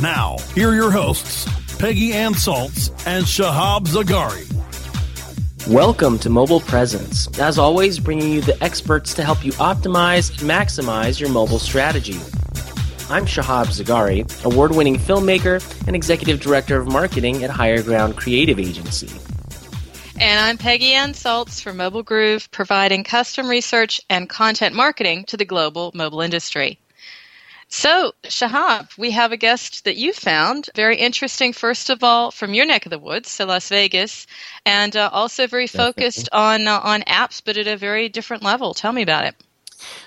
Now, here are your hosts, Peggy Ann Salz and Shahab Zagari. Welcome to Mobile Presence. As always, bringing you the experts to help you optimize and maximize your mobile strategy. I'm Shahab Zagari, award winning filmmaker and executive director of marketing at Higher Ground Creative Agency. And I'm Peggy Ann Salz for Mobile Groove, providing custom research and content marketing to the global mobile industry. So, Shahab, we have a guest that you found. Very interesting, first of all, from your neck of the woods, so Las Vegas, and uh, also very focused on, uh, on apps, but at a very different level. Tell me about it.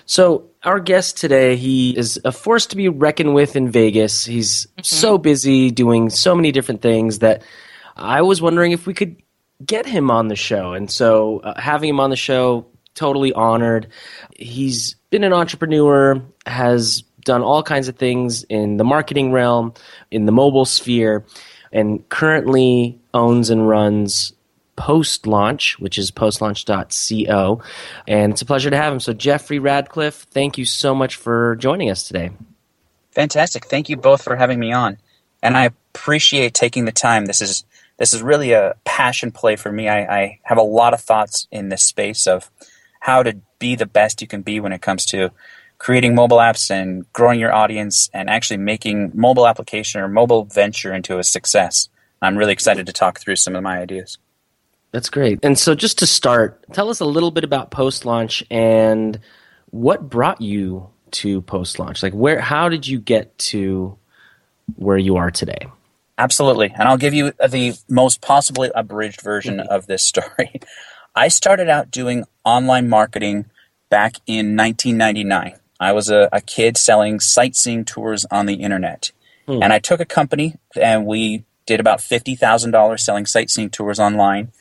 So, our guest today, he is a force to be reckoned with in Vegas. He's mm-hmm. so busy doing so many different things that I was wondering if we could get him on the show. And so, uh, having him on the show, totally honored. He's been an entrepreneur, has done all kinds of things in the marketing realm, in the mobile sphere, and currently owns and runs Post Launch, which is postlaunch.co. And it's a pleasure to have him. So, Jeffrey Radcliffe, thank you so much for joining us today. Fantastic. Thank you both for having me on. And I appreciate taking the time. This is this is really a passion play for me. I, I have a lot of thoughts in this space of how to be the best you can be when it comes to creating mobile apps and growing your audience and actually making mobile application or mobile venture into a success. I'm really excited to talk through some of my ideas. That's great. And so, just to start, tell us a little bit about post launch and what brought you to post launch. Like, where, how did you get to where you are today? Absolutely. And I'll give you the most possibly abridged version mm-hmm. of this story. I started out doing online marketing back in 1999. I was a, a kid selling sightseeing tours on the internet. Hmm. And I took a company and we did about $50,000 selling sightseeing tours online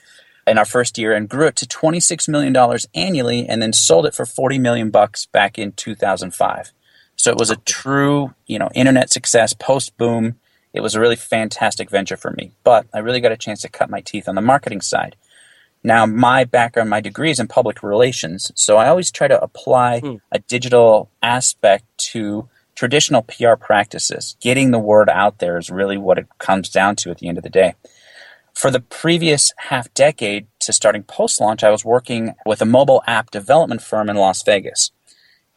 in our first year and grew it to $26 million annually and then sold it for 40 million bucks back in 2005. So it was a true, you know, internet success post boom. It was a really fantastic venture for me, but I really got a chance to cut my teeth on the marketing side. Now, my background, my degree is in public relations, so I always try to apply hmm. a digital aspect to traditional PR practices. Getting the word out there is really what it comes down to at the end of the day. For the previous half decade to starting post launch, I was working with a mobile app development firm in Las Vegas.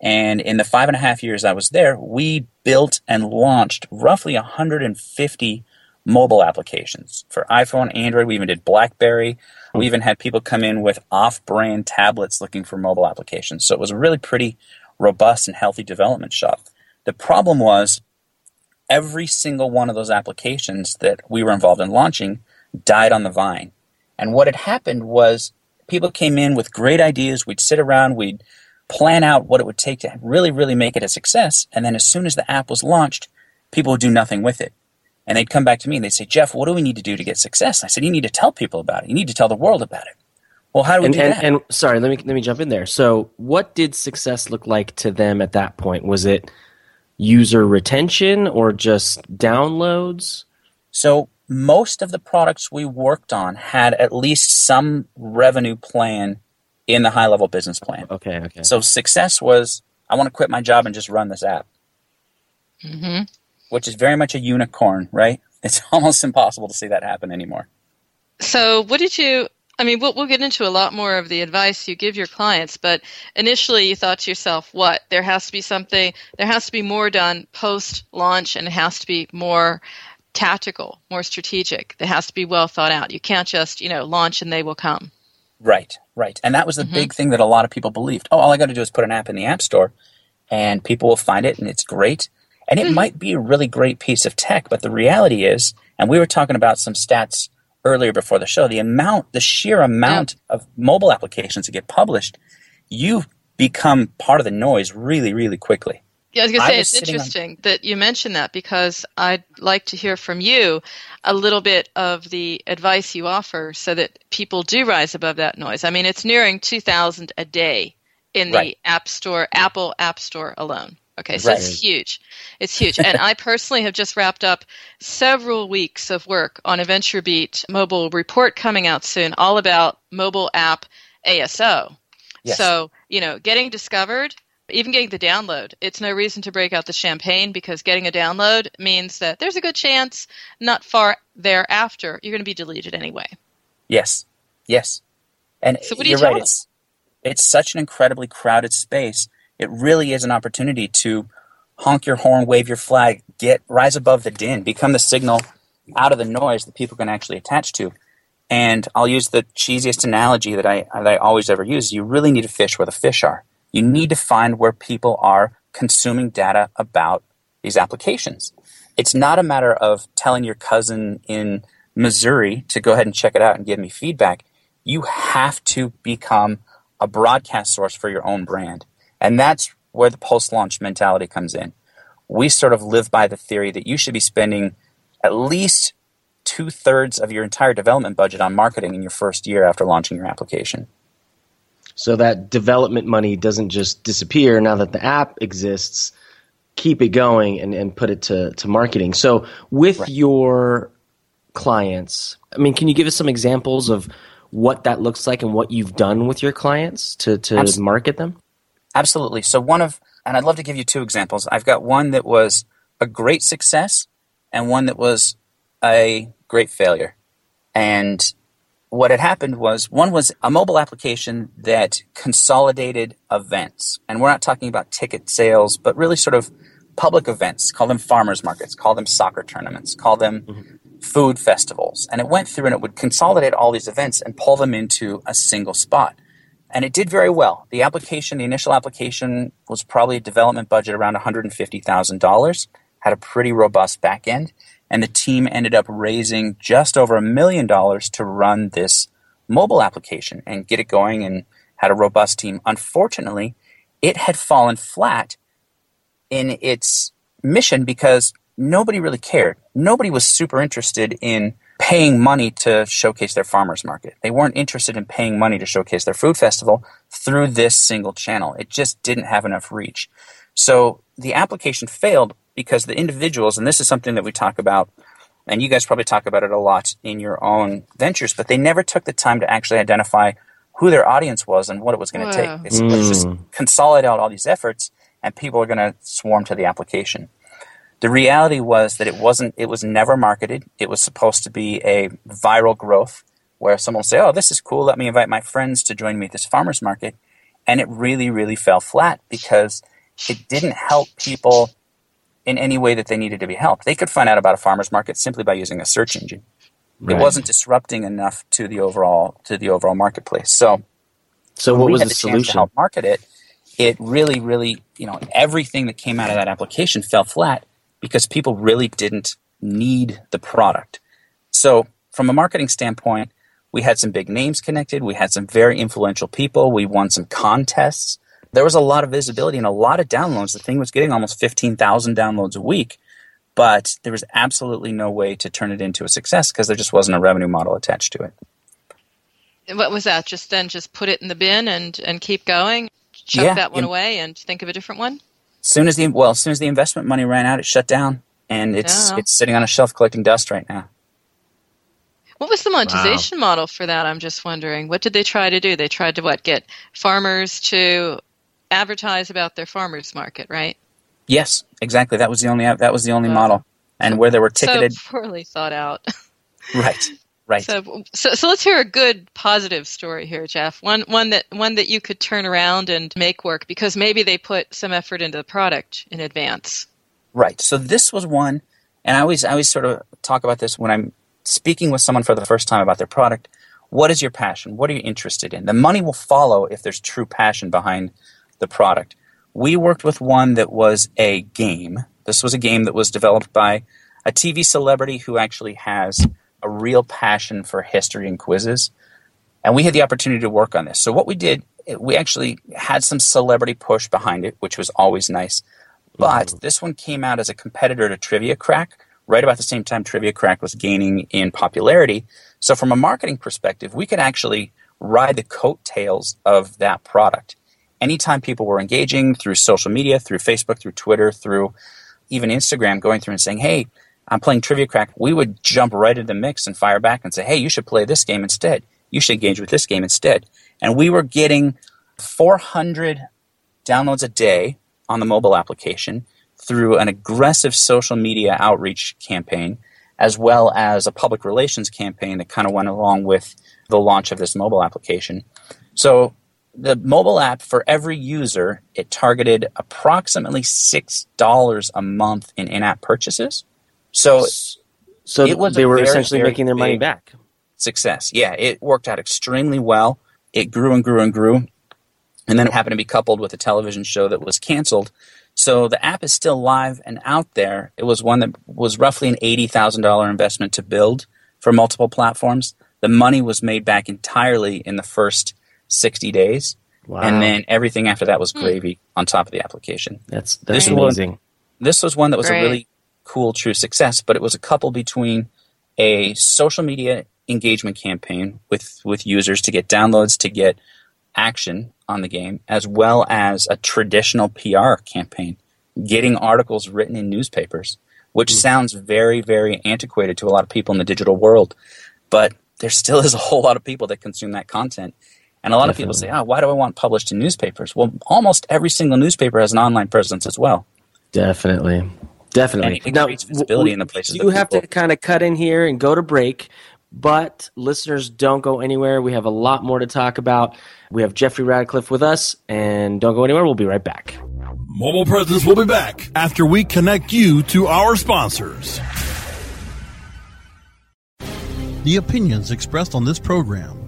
And in the five and a half years I was there, we built and launched roughly 150 mobile applications for iPhone, Android. We even did BlackBerry. We even had people come in with off-brand tablets looking for mobile applications. So it was a really pretty robust and healthy development shop. The problem was every single one of those applications that we were involved in launching died on the vine. And what had happened was people came in with great ideas. We'd sit around, we'd plan out what it would take to really, really make it a success. And then as soon as the app was launched, people would do nothing with it. And they'd come back to me and they'd say, Jeff, what do we need to do to get success? And I said, you need to tell people about it. You need to tell the world about it. Well, how do we and, do and, that? and sorry, let me let me jump in there. So, what did success look like to them at that point? Was it user retention or just downloads? So most of the products we worked on had at least some revenue plan in the high level business plan. Okay, okay. So success was I want to quit my job and just run this app, hmm which is very much a unicorn, right? It's almost impossible to see that happen anymore. So, what did you? I mean, we'll, we'll get into a lot more of the advice you give your clients, but initially you thought to yourself, what? There has to be something, there has to be more done post launch, and it has to be more tactical, more strategic. It has to be well thought out. You can't just, you know, launch and they will come. Right, right. And that was the mm-hmm. big thing that a lot of people believed. Oh, all I got to do is put an app in the App Store and people will find it and it's great. And it mm-hmm. might be a really great piece of tech, but the reality is, and we were talking about some stats earlier before the show, the amount, the sheer amount of mobile applications that get published, you become part of the noise really, really quickly. Yeah, I was going to say it's sitting on- interesting that you mentioned that because I'd like to hear from you a little bit of the advice you offer so that people do rise above that noise. I mean, it's nearing 2,000 a day in the App Store, Apple App Store alone. Okay, so Right. it's huge. It's huge. and I personally have just wrapped up several weeks of work on a VentureBeat mobile report coming out soon, all about mobile app ASO. Yes. So, you know, getting discovered, even getting the download, it's no reason to break out the champagne because getting a download means that there's a good chance not far thereafter you're going to be deleted anyway. Yes, yes. And So what do you you're right. them? It's it's such an incredibly crowded space. It really is an opportunity to honk your horn, wave your flag, get rise above the din, become the signal out of the noise that people can actually attach to. And I'll use the cheesiest analogy that I that I always ever use. You really need to fish where the fish are. You need to find where people are consuming data about these applications. It's not a matter of telling your cousin in Missouri to go ahead and check it out and give me feedback. You have to become a broadcast source for your own brand. And that's where the post launch mentality comes in. We sort of live by the theory that you should be spending at least two thirds of your entire development budget on marketing in your first year after launching your application. So that development money doesn't just disappear now that the app exists. Keep it going and, and put it to, to marketing. So with Right. your clients, I mean, can you give us some examples of what that looks like and what you've done with your clients to, to market them? Absolutely. So one of, and I'd love to give you two examples. I've got one that was a great success and one that was a great failure. And what had happened was one was a mobile application that consolidated events. And we're not talking about ticket sales, but really sort of public events. Call them farmers markets, call them soccer tournaments, call them mm-hmm. food festivals. And it went through and it would consolidate all these events and pull them into a single spot. And it did very well. The application, the initial application was probably a development budget around $150,000, had a pretty robust back end, and the team ended up raising just over a million dollars to run this mobile application and get it going and had a robust team. Unfortunately, it had fallen flat in its mission because nobody really cared. Nobody was super interested in paying money to showcase their farmers market. They weren't interested in paying money to showcase their food festival through this single channel. It just didn't have enough reach. So the application failed because the individuals, and this is something that we talk about, and you guys probably talk about it a lot in your own ventures, but they never took the time to actually identify who their audience was and what it was going to Wow. take. It's let's just hmm. consolidate out all these efforts, and people are going to swarm to the application. The reality was that it wasn't. It was never marketed. It was supposed to be a viral growth where someone will say, "Oh, this is cool. Let me invite my friends to join me at this farmers market," and it really, really fell flat because it didn't help people in any way that they needed to be helped. They could find out about a farmer's market simply by using a search engine. Right. It wasn't disrupting enough to the overall to the overall marketplace. So So what we was had the chance to solution? help market it, it really, really, you know, everything that came out of that application fell flat because people really didn't need the product. So from a marketing standpoint, we had some big names connected. We had some very influential people. We won some contests. There was a lot of visibility and a lot of downloads. The thing was getting almost 15,000 downloads a week, but there was absolutely no way to turn it into a success because there just wasn't a revenue model attached to it. What was that? Just then, just put it in the bin and and keep going. Chuck Yeah, that one in- away and think of a different one. Soon as the well, as soon as the investment money ran out, it shut down, and it's Oh. it's sitting on a shelf collecting dust right now. What was the monetization model for that? I'm just wondering. What did they try to do? They tried to what? Get farmers to advertise about their farmers market, right? Yes, exactly. That was the only that was the only Oh. model, and where there were ticketed. So poorly thought out. right, right. So, so, so let's hear a good positive story here, Jeff. One, one that, one that you could turn around and make work because maybe they put some effort into the product in advance. Right. So this was one, and I always I always sort of talk about this when I'm speaking with someone for the first time about their product. What is your passion? What are you interested in? The money will follow if there's true passion behind the product. We worked with one that was a game. This was a game that was developed by a TV celebrity who actually has a real passion for history and quizzes. And we had the opportunity to work on this. So what we did, we actually had some celebrity push behind it, which was always nice. But mm-hmm. this one came out as a competitor to Trivia Crack, right about the same time Trivia Crack was gaining in popularity. So, from a marketing perspective, we could actually ride the coattails of that product. Anytime people were engaging through social media, through Facebook, through Twitter, through even Instagram, going through and saying, Hey, I'm playing Trivia Crack, we would jump right into the mix and fire back and say, Hey, you should play this game instead. You should engage with this game instead. And we were getting 400 downloads a day on the mobile application through an aggressive social media outreach campaign, as well as a public relations campaign that kind of went along with the launch of this mobile application. So the mobile app for every user, it targeted approximately six dollars a month in in-app purchases. So So It was they were very, essentially very making their money back. success. Yeah, it worked out extremely well. It grew and grew and grew. And then it happened to be coupled with a television show that was canceled. So the app is still live and out there. It was one that was roughly an $80,000 investment to build for multiple platforms. The money was made back entirely in the first 60 days. Wow. And then everything after that was hmm. gravy on top of the application that's that's this one- amazing. this was one that was Great. a really cool true success but it was a couple between a social media engagement campaign with with users to get downloads to get action on the game as well as a traditional PR campaign getting articles written in newspapers which hmm. sounds very very antiquated to a lot of people in the digital world but there still is a whole lot of people that consume that content. And a lot of people say oh why do i want published in newspapers? Well almost every single newspaper has an online presence as well. Definitely. Definitely. And it creates visibility in the places We that do have to kind of cut in here and go to break, but listeners don't go anywhere. We have a lot more to talk about. We have Jeffrey Radcliffe with us, and don't go anywhere. We'll be right back. Mobile Presence will be back after we connect you to our sponsors. The opinions expressed on this program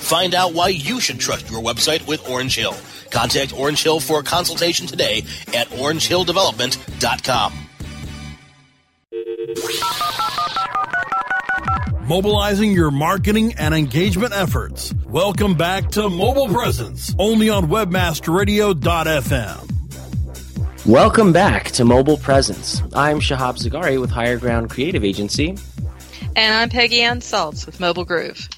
Find out why you should trust your website with Orange Hill. Contact Orange Hill for a consultation today at orangehilldevelopment.com. Mobilizing your marketing and engagement efforts. Welcome back to Mobile Presence, only on webmasterradio.fm. Welcome back to Mobile Presence. I'm Shahab Zagari with Higher Ground Creative Agency. And I'm Peggy Ann Salz with Mobile Groove.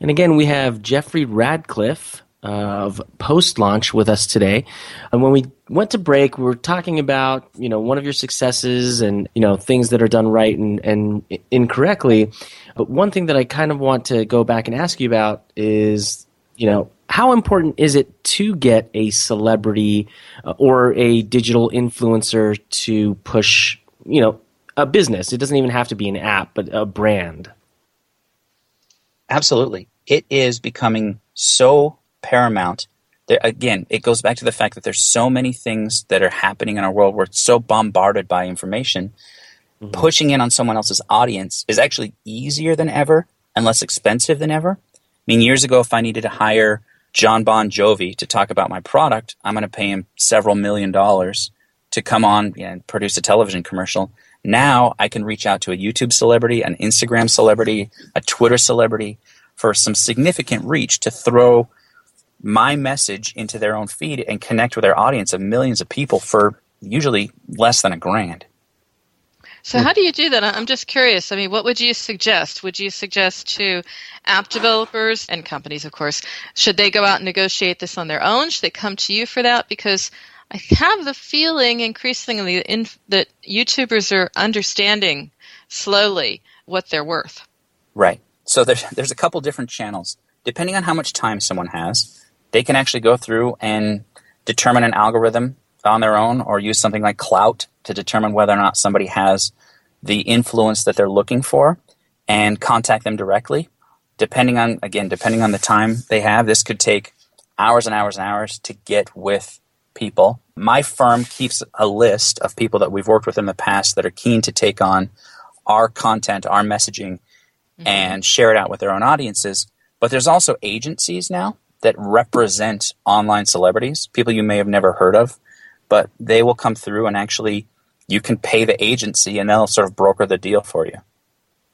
And again, we have Jeffrey Radcliffe of Post Launch with us today. And when we went to break, we were talking about you know one of your successes and you know things that are done right and, and incorrectly. But one thing that I kind of want to go back and ask you about is you know how important is it to get a celebrity uh, or a digital influencer to push you know a business? It doesn't even have to be an app, but a brand. Absolutely. It is becoming so paramount. There, again, it goes back to the fact that there's so many things that are happening in our world. We're so bombarded by information. Mm-hmm. Pushing in on someone else's audience is actually easier than ever and less expensive than ever. I mean, years ago, if I needed to hire Jon Bon Jovi to talk about my product, I'm going to pay him several million dollars to come on and produce a television commercial. Now I can reach out to a YouTube celebrity, an Instagram celebrity, a Twitter celebrity for some significant reach to throw my message into their own feed and connect with their audience of millions of people for usually less than a grand. So how do you do that? I'm just curious. I mean, what would you suggest? Would you suggest to app developers and companies, of course, should they go out and negotiate this on their own? Should they come to you for that? Because I have the feeling increasingly in, that YouTubers are understanding slowly what they're worth. Right. So there's there's a couple different channels. Depending on how much time someone has, they can actually go through and determine an algorithm on their own or use something like Klout to determine whether or not somebody has the influence that they're looking for and contact them directly. Depending on again, depending on the time they have, this could take hours and hours and hours to get with people. My firm keeps a list of people that we've worked with in the past that are keen to take on our content, our messaging, mm-hmm. and share it out with their own audiences. But there's also agencies now that represent online celebrities, people you may have never heard of, but they will come through and actually you can pay the agency and they'll sort of broker the deal for you.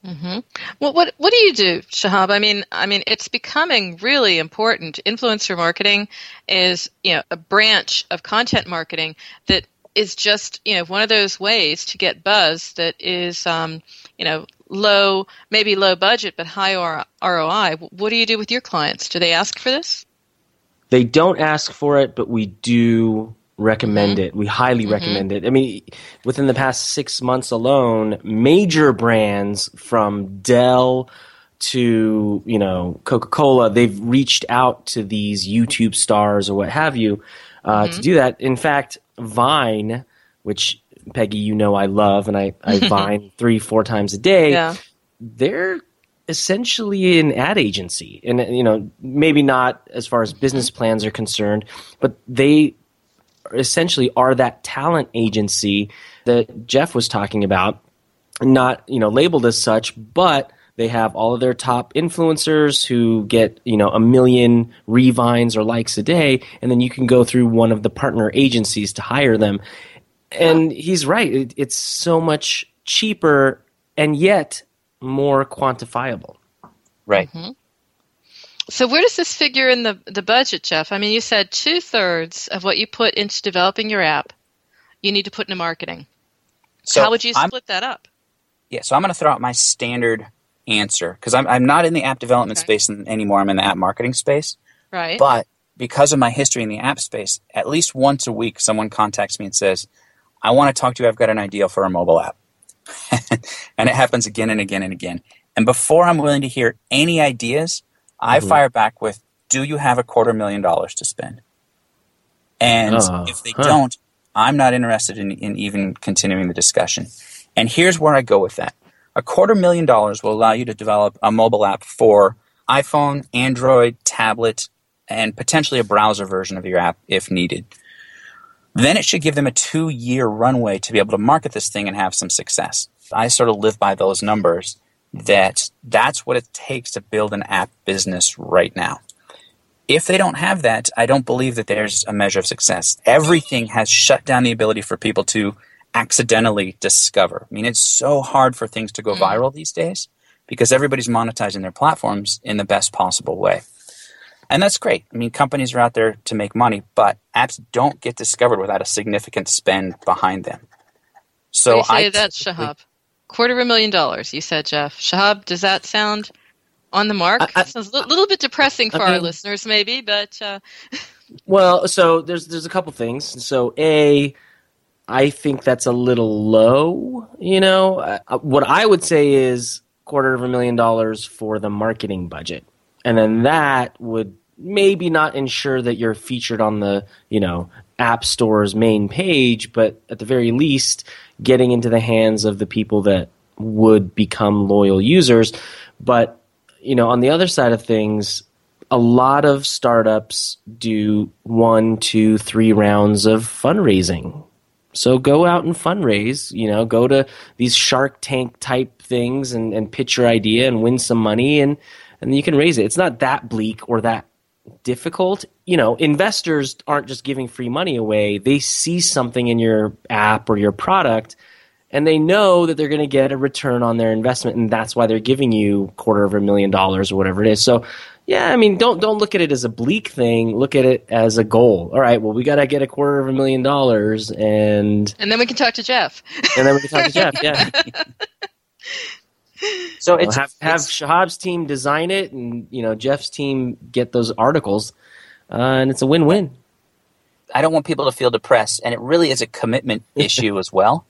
Mm-hmm. Well, what what do you do, Shahab? I mean, I mean, it's becoming really important. Influencer marketing is, you know, a branch of content marketing that is just, you know, one of those ways to get buzz that is, um, you know, low, maybe low budget, but high ROI. What do you do with your clients? Do they ask for this? They don't ask for it, but we do recommend mm-hmm. it. We highly mm-hmm. recommend it. I mean, within the past six months alone, major brands from Dell to you know Coca Cola, they've reached out to these YouTube stars or what have you uh, mm-hmm. to do that. In fact, Vine, which Peggy, you know I love, and I, I Vine three four times a day. Yeah. They're essentially an ad agency, and you know maybe not as far as business mm-hmm. plans are concerned, but they essentially are that talent agency that Jeff was talking about, not you know labeled as such, but they have all of their top influencers who get you know a million revines or likes a day, and then you can go through one of the partner agencies to hire them. And he's right; it, it's so much cheaper and yet more quantifiable. Right. Mm-hmm. So where does this figure in the the budget, Jeff? I mean, you said two thirds of what you put into developing your app, you need to put into marketing. So How would you split I'm, that up? Yeah, so I'm going to throw out my standard answer because I'm I'm not in the app development okay. space anymore. I'm in the app marketing space. Right. But because of my history in the app space, at least once a week, someone contacts me and says, "I want to talk to you. I've got an idea for a mobile app," and it happens again and again and again. And before I'm willing to hear any ideas, I mm-hmm. fire back with do you have a quarter million dollars to spend? And Oh, if they huh. don't, I'm not interested in, in even continuing the discussion. And here's where I go with that. A quarter million dollars will allow you to develop a mobile app for iPhone, Android, tablet, and potentially a browser version of your app if needed. Then it should give them a two year runway to be able to market this thing and have some success. I sort of live by those numbers that that's what it takes to build an app business right now. If they don't have that, I don't believe that there's a measure of success. Everything has shut down the ability for people to accidentally discover. I mean, it's so hard for things to go mm. viral these days because everybody's monetizing their platforms in the best possible way. And that's great. I mean, companies are out there to make money, but apps don't get discovered without a significant spend behind them. So you say I that, Shahab. Quarter of a million dollars, you said, Jeff. Shahab, does that sound on the mark? I- I- Sounds a li- little bit depressing for I our listeners, maybe, but uh, Well, so there's there's a couple things. So a, I think that's a little low. You know, uh, what I would say is quarter of a million dollars for the marketing budget, and then that would maybe not ensure that you're featured on the you know app store's main page, but at the very least, getting into the hands of the people that would become loyal users. But you know, on the other side of things, a lot of startups do one, two, three rounds of fundraising. So go out and fundraise, you know, go to these Shark Tank type things and, and pitch your idea and win some money and, and you can raise it. It's not that bleak or that difficult. You know, investors aren't just giving free money away. They see something in your app or your product and they know that they're going to get a return on their investment and that's why they're giving you quarter of a million dollars or whatever it is so yeah i mean don't don't look at it as a bleak thing look at it as a goal all right well we got to get a quarter of a million dollars and and then we can talk to Jeff. and then we can talk to jeff yeah so Well, it's have have it's- shahab's team design it and you know jeff's team get those articles uh, and it's a win-win I don't want people to feel depressed, and it really is a commitment issue as well.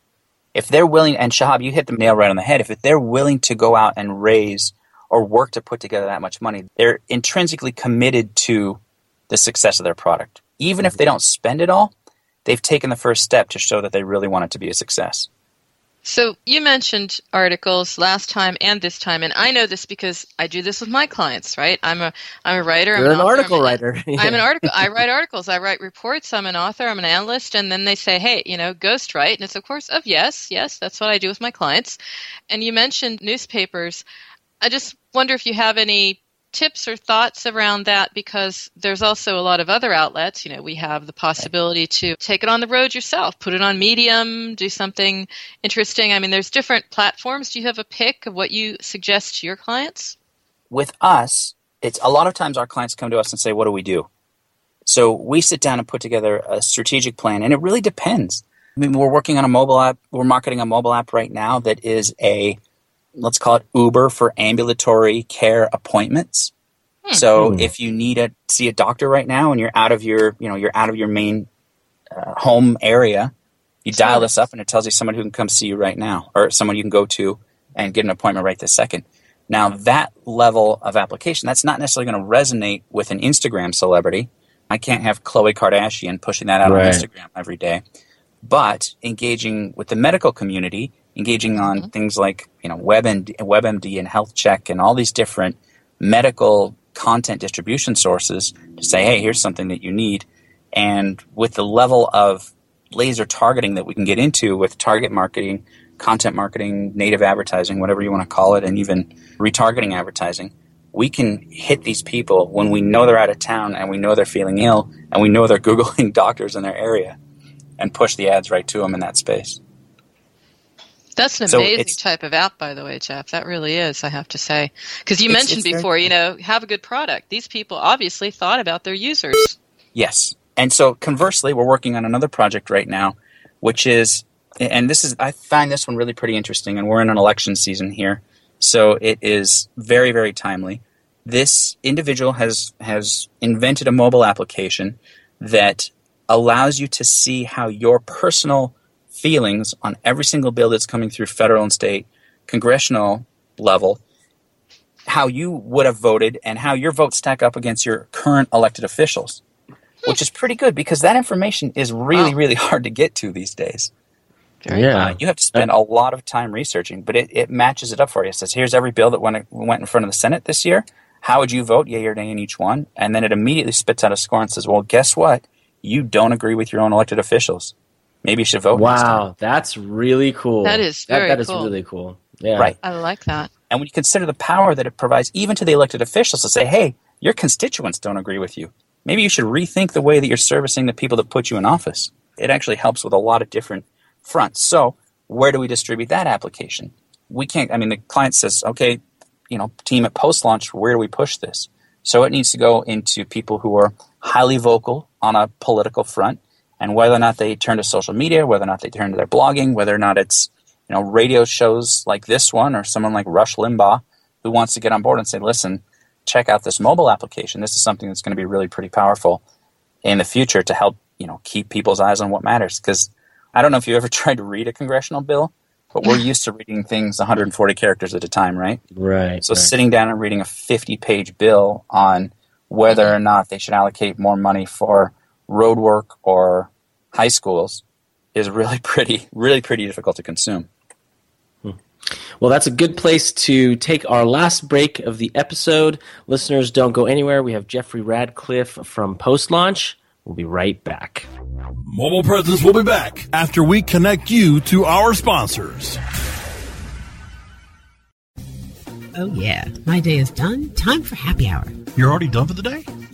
If they're willing, and Shahab, you hit the nail right on the head. If they're willing to go out and raise or work to put together that much money, they're intrinsically committed to the success of their product. Even if they don't spend it all, they've taken the first step to show that they really want it to be a success. So you mentioned articles last time and this time, and I know this because I do this with my clients. Right? I'm a I'm a writer. I'm you're an author, article I'm writer I'm an article. I write articles. I write reports. I'm an author. I'm an analyst. And then they say, hey, you know, ghostwrite. And it's of course of yes, yes, that's what I do with my clients. And you mentioned newspapers. I just wonder if you have any tips or thoughts around that because there's also a lot of other outlets. You know, we have the possibility to take it on the road yourself, put it on Medium, do something interesting. I mean, there's different platforms. Do you have a pick of what you suggest to your clients? with us, it's a lot of times our clients come to us and say, "What do we do?" So we sit down and put together a strategic plan, and it really depends. I mean, we're working on a mobile app. We're marketing a mobile app right now that is a let's call it Uber for ambulatory care appointments. So if you need to see a doctor right now and you're out of your, you know, you're out of your main uh, home area, you dial this up and it tells you someone who can come see you right now or someone you can go to and get an appointment right this second. Now that level of application, that's not necessarily going to resonate with an Instagram celebrity. I can't have Khloe Kardashian pushing that out Right. on Instagram every day. But engaging with the medical community, engaging on mm-hmm. things like you know WebMD, WebMD and Health Check and all these different medical content distribution sources to say, hey, here's something that you need. And with the level of laser targeting that we can get into with target marketing, content marketing, native advertising, whatever you want to call it, and even retargeting advertising, we can hit these people when we know they're out of town and we know they're feeling ill and we know they're Googling doctors in their area and push the ads right to them in that space. That's an So amazing type of app, by the way, Jeff. That really is, I have to say. Because you mentioned it's very before, you know, have a good product. These people obviously thought about their users. Yes. And so conversely, we're working on another project right now, which is, and this is, I find this one really pretty interesting, and we're in an election season here. So it is very, very timely. This individual has, has invented a mobile application that allows you to see how your personal feelings on every single bill that's coming through federal and state congressional level how you would have voted and how your votes stack up against your current elected officials, which is pretty good because that information is really, really hard to get to these days. yeah. Uh, you have to spend a lot of time researching, but it, it matches it up for you. It says, here's every bill that went, went in front of the Senate this year. How would you vote, yay or nay, in each one? And then it immediately spits out a score and says, well, guess what? You don't agree with your own elected officials. Maybe you should vote. Wow, that's really cool. That is That- very that is cool. really cool. Yeah. Right. I like that. And when you consider the power that it provides even to the elected officials to say, hey, your constituents don't agree with you. Maybe you should rethink the way that you're servicing the people that put you in office. It actually helps with a lot of different fronts. So, where do we distribute that application? We can't, I mean, the client says, okay, you know, team at post launch, where do we push this? So, it needs to go into people who are highly vocal on a political front. And whether or not they turn to social media, whether or not they turn to their blogging, whether or not it's you know, radio shows like this one or someone like Rush Limbaugh who wants to get on board and say, listen, check out this mobile application. This is something that's going to be really pretty powerful in the future to help, you know, keep people's eyes on what matters. Because I don't know if you ever tried to read a congressional bill, but we're used to reading things 140 characters at a time, right? Right. So right. sitting down and reading a 50 page bill on whether mm-hmm. or not they should allocate more money for road work or high schools is really pretty, really pretty difficult to consume. Hmm. Well, that's a good place to take our last break of the episode. Listeners, don't go anywhere. We have Jeffrey Radcliffe from Post Launch. We'll be right back. Mobile Presence will be back after we connect you to our sponsors. Oh, yeah. My day is done. Time for happy hour. You're already done for the day?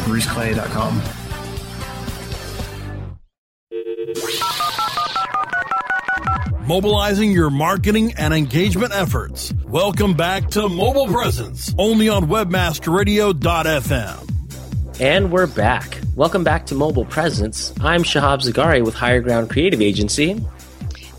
at bruceclay.com. Mobilizing your marketing and engagement efforts. Welcome back to Mobile Presence, only on webmasterradio.fm. And we're back. Welcome back to Mobile Presence. I'm Shahab Zagari with Higher Ground Creative Agency.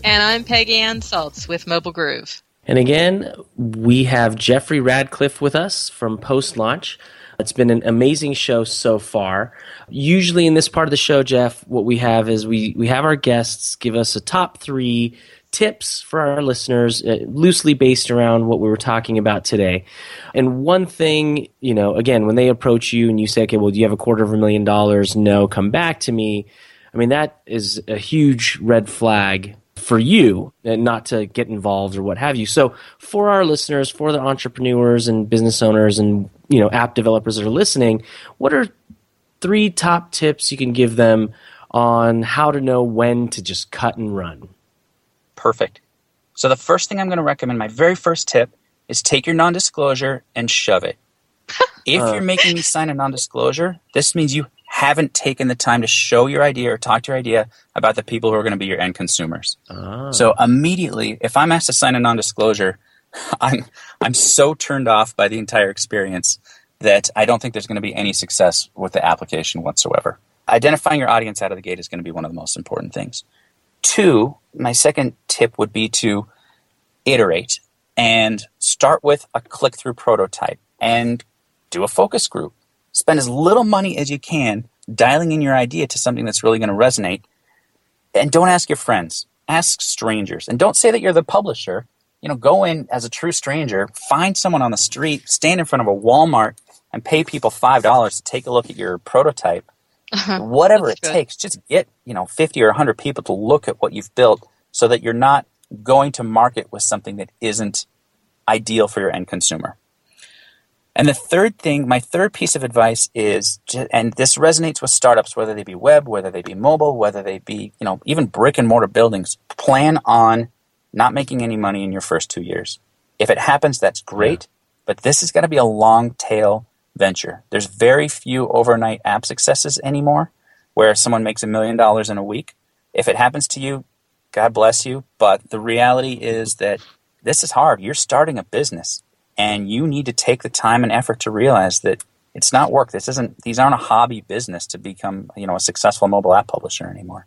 And I'm Peggy Ann Salz with Mobile Groove. And again, we have Jeffrey Radcliffe with us from Post Launch. It's been an amazing show so far. Usually, in this part of the show, Jeff, what we have is we, we have our guests give us a top three tips for our listeners, uh, loosely based around what we were talking about today. And one thing, you know, again, when they approach you and you say, okay, well, do you have a quarter of a million dollars? No, come back to me. I mean, that is a huge red flag for you and not to get involved or what have you. So for our listeners, for the entrepreneurs and business owners and you know app developers that are listening, what are three top tips you can give them on how to know when to just cut and run? Perfect. So the first thing I'm going to recommend, my very first tip, is take your non-disclosure and shove it. If Uh. you're making me sign a non-disclosure, this means you haven't taken the time to show your idea or talk to your idea about the people who are going to be your end consumers. Ah. So immediately, if I'm asked to sign a non-disclosure, I'm I'm so turned off by the entire experience that I don't think there's going to be any success with the application whatsoever. Identifying your audience out of the gate is going to be one of the most important things. Two, my second tip would be to iterate and start with a click through prototype and do a focus group. Spend as little money as you can dialing in your idea to something that's really going to resonate. And don't ask your friends, ask strangers. And don't say that you're the publisher. You know, go in as a true stranger, find someone on the street, stand in front of a Walmart and pay people $5 to take a look at your prototype, uh-huh. whatever it takes, just get, you know, 50 or 100 people to look at what you've built so that you're not going to market with something that isn't ideal for your end consumer. And the third thing, my third piece of advice is, and this resonates with startups, whether they be web, whether they be mobile, whether they be, you know, even brick and mortar buildings, plan on not making any money in your first two years. If it happens, that's great, yeah. but this is going to be a long tail venture. There's very few overnight app successes anymore where someone makes a million dollars in a week. If it happens to you, God bless you. But the reality is that this is hard. You're starting a business and you need to take the time and effort to realize that it's not work. This isn't, these aren't a hobby business to become, you know, a successful mobile app publisher anymore.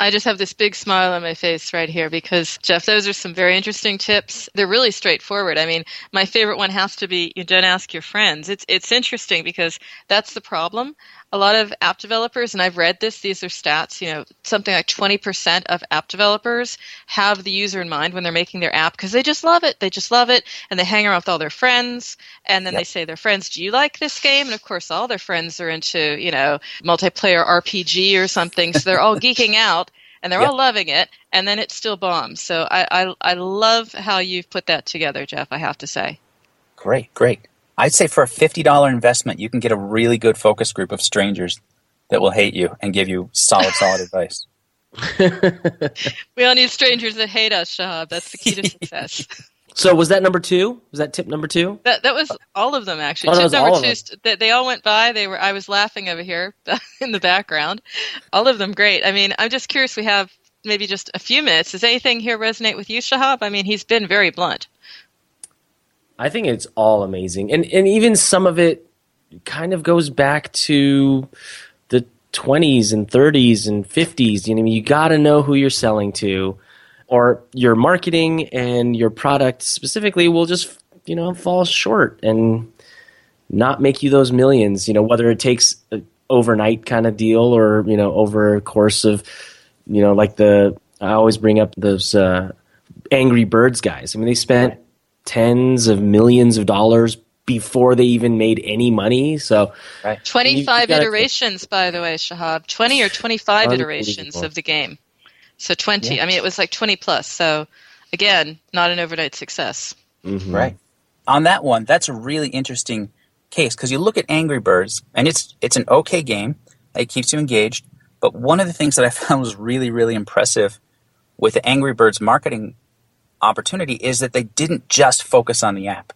I just have this big smile on my face right here because, Jeff, those are some very interesting tips. They're really straightforward. I mean, my favorite one has to be you don't ask your friends. It's, it's interesting because that's the problem. A lot of app developers, and I've read this, these are stats, you know, something like 20% of app developers have the user in mind when they're making their app because they just love it. They just love it and they hang around with all their friends and then yep. they say their friends, do you like this game? And of course, all their friends are into, you know, multiplayer RPG or something. So they're all geeking out and they're yep. all loving it, and then it still bombs. So I, I, I love how you've put that together, Jeff. I have to say. Great, great. I'd say for a fifty dollar investment, you can get a really good focus group of strangers that will hate you and give you solid, solid advice. we all need strangers that hate us, Shahab. That's the key to success. So was that number two? Was that tip number two? That that was all of them actually. Oh, tip number two, they, they all went by. They were. I was laughing over here in the background. All of them great. I mean, I'm just curious. We have maybe just a few minutes. Does anything here resonate with you, Shahab? I mean, he's been very blunt. I think it's all amazing, and and even some of it kind of goes back to the 20s and 30s and 50s. You know, you got to know who you're selling to or your marketing and your product specifically will just you know fall short and not make you those millions you know whether it takes an overnight kind of deal or you know over a course of you know like the i always bring up those uh, angry birds guys. I mean they spent tens of millions of dollars before they even made any money so right. 25 you, you iterations by the way shahab. 20 or 25 iterations of the game so 20. Yeah. I mean, it was like 20 plus. So again, not an overnight success. Mm-hmm. Right. On that one, that's a really interesting case because you look at Angry Birds and it's it's an okay game. It keeps you engaged. But one of the things that I found was really, really impressive with the Angry Birds marketing opportunity is that they didn't just focus on the app.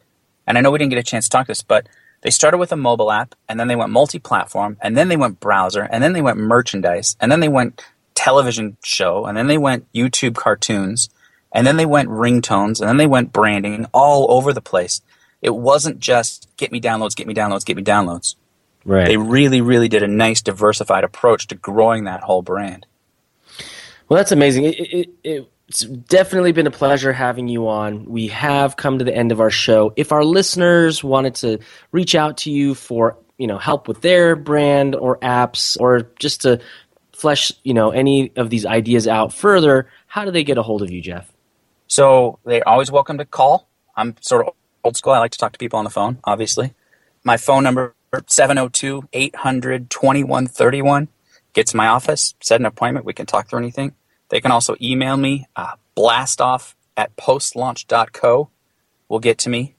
And I know we didn't get a chance to talk this, but they started with a mobile app and then they went multi-platform and then they went browser and then they went merchandise and then they went television show, and then they went YouTube cartoons, and then they went ringtones, and then they went branding all over the place. It wasn't just get me downloads, get me downloads, get me downloads. Right. They really, really did a nice diversified approach to growing that whole brand. Well, that's amazing. It, it, it, it's definitely been a pleasure having you on. We have come to the end of our show. If our listeners wanted to reach out to you for you know help with their brand or apps or just to flesh you know any of these ideas out further, how do they get a hold of you, Jeff? So they're always welcome to call. I'm sort of old school. I like to talk to people on the phone, obviously. My phone number 702 800 2131. Get to my office, set an appointment. We can talk through anything. They can also email me, uh, blastoff at postlaunch.co will get to me.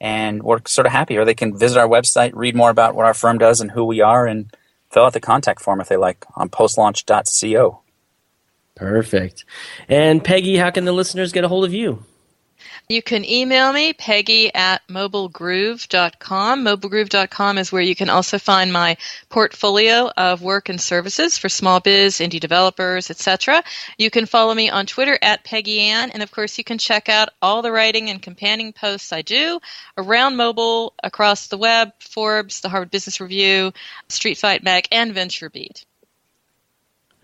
And we're sort of happy. Or they can visit our website, read more about what our firm does and who we are, and fill out the contact form if they like on postlaunch.co. Perfect. And Peggy, how can the listeners get a hold of you? You can email me, peggy at mobilegroove.com. Mobilegroove.com is where you can also find my portfolio of work and services for small biz, indie developers, etc. You can follow me on Twitter at Peggy Anne, and of course you can check out all the writing and companion posts I do around mobile, across the web, Forbes, the Harvard Business Review, Street Fight Mag, and VentureBeat.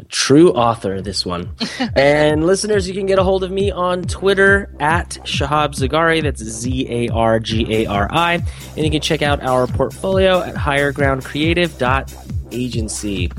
True author, this one. and listeners, you can get a hold of me on Twitter at Shahab Zargari. That's Z A R G A R I. And you can check out our portfolio at highergroundcreative.agency.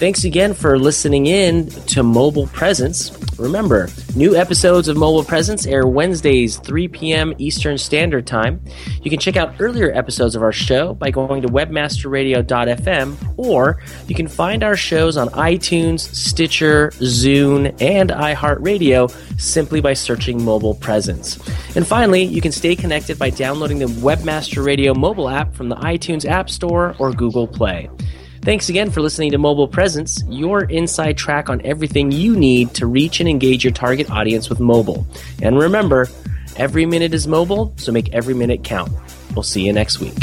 Thanks again for listening in to Mobile Presence. Remember, new episodes of Mobile Presence air Wednesdays, 3 p.m. Eastern Standard Time. You can check out earlier episodes of our show by going to webmasterradio.fm, or you can find our shows on iTunes, Stitcher, Zune, and iHeartRadio simply by searching Mobile Presence. And finally, you can stay connected by downloading the Webmaster Radio mobile app from the iTunes App Store or Google Play. Thanks again for listening to Mobile Presence, your inside track on everything you need to reach and engage your target audience with mobile. And remember, every minute is mobile, so make every minute count. We'll see you next week.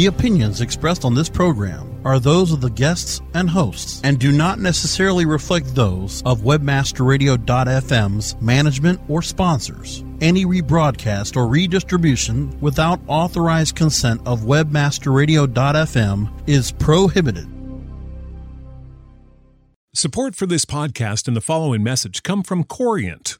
The opinions expressed on this program are those of the guests and hosts and do not necessarily reflect those of webmasterradio.fm's management or sponsors. Any rebroadcast or redistribution without authorized consent of webmasterradio.fm is prohibited. Support for this podcast and the following message come from Corient.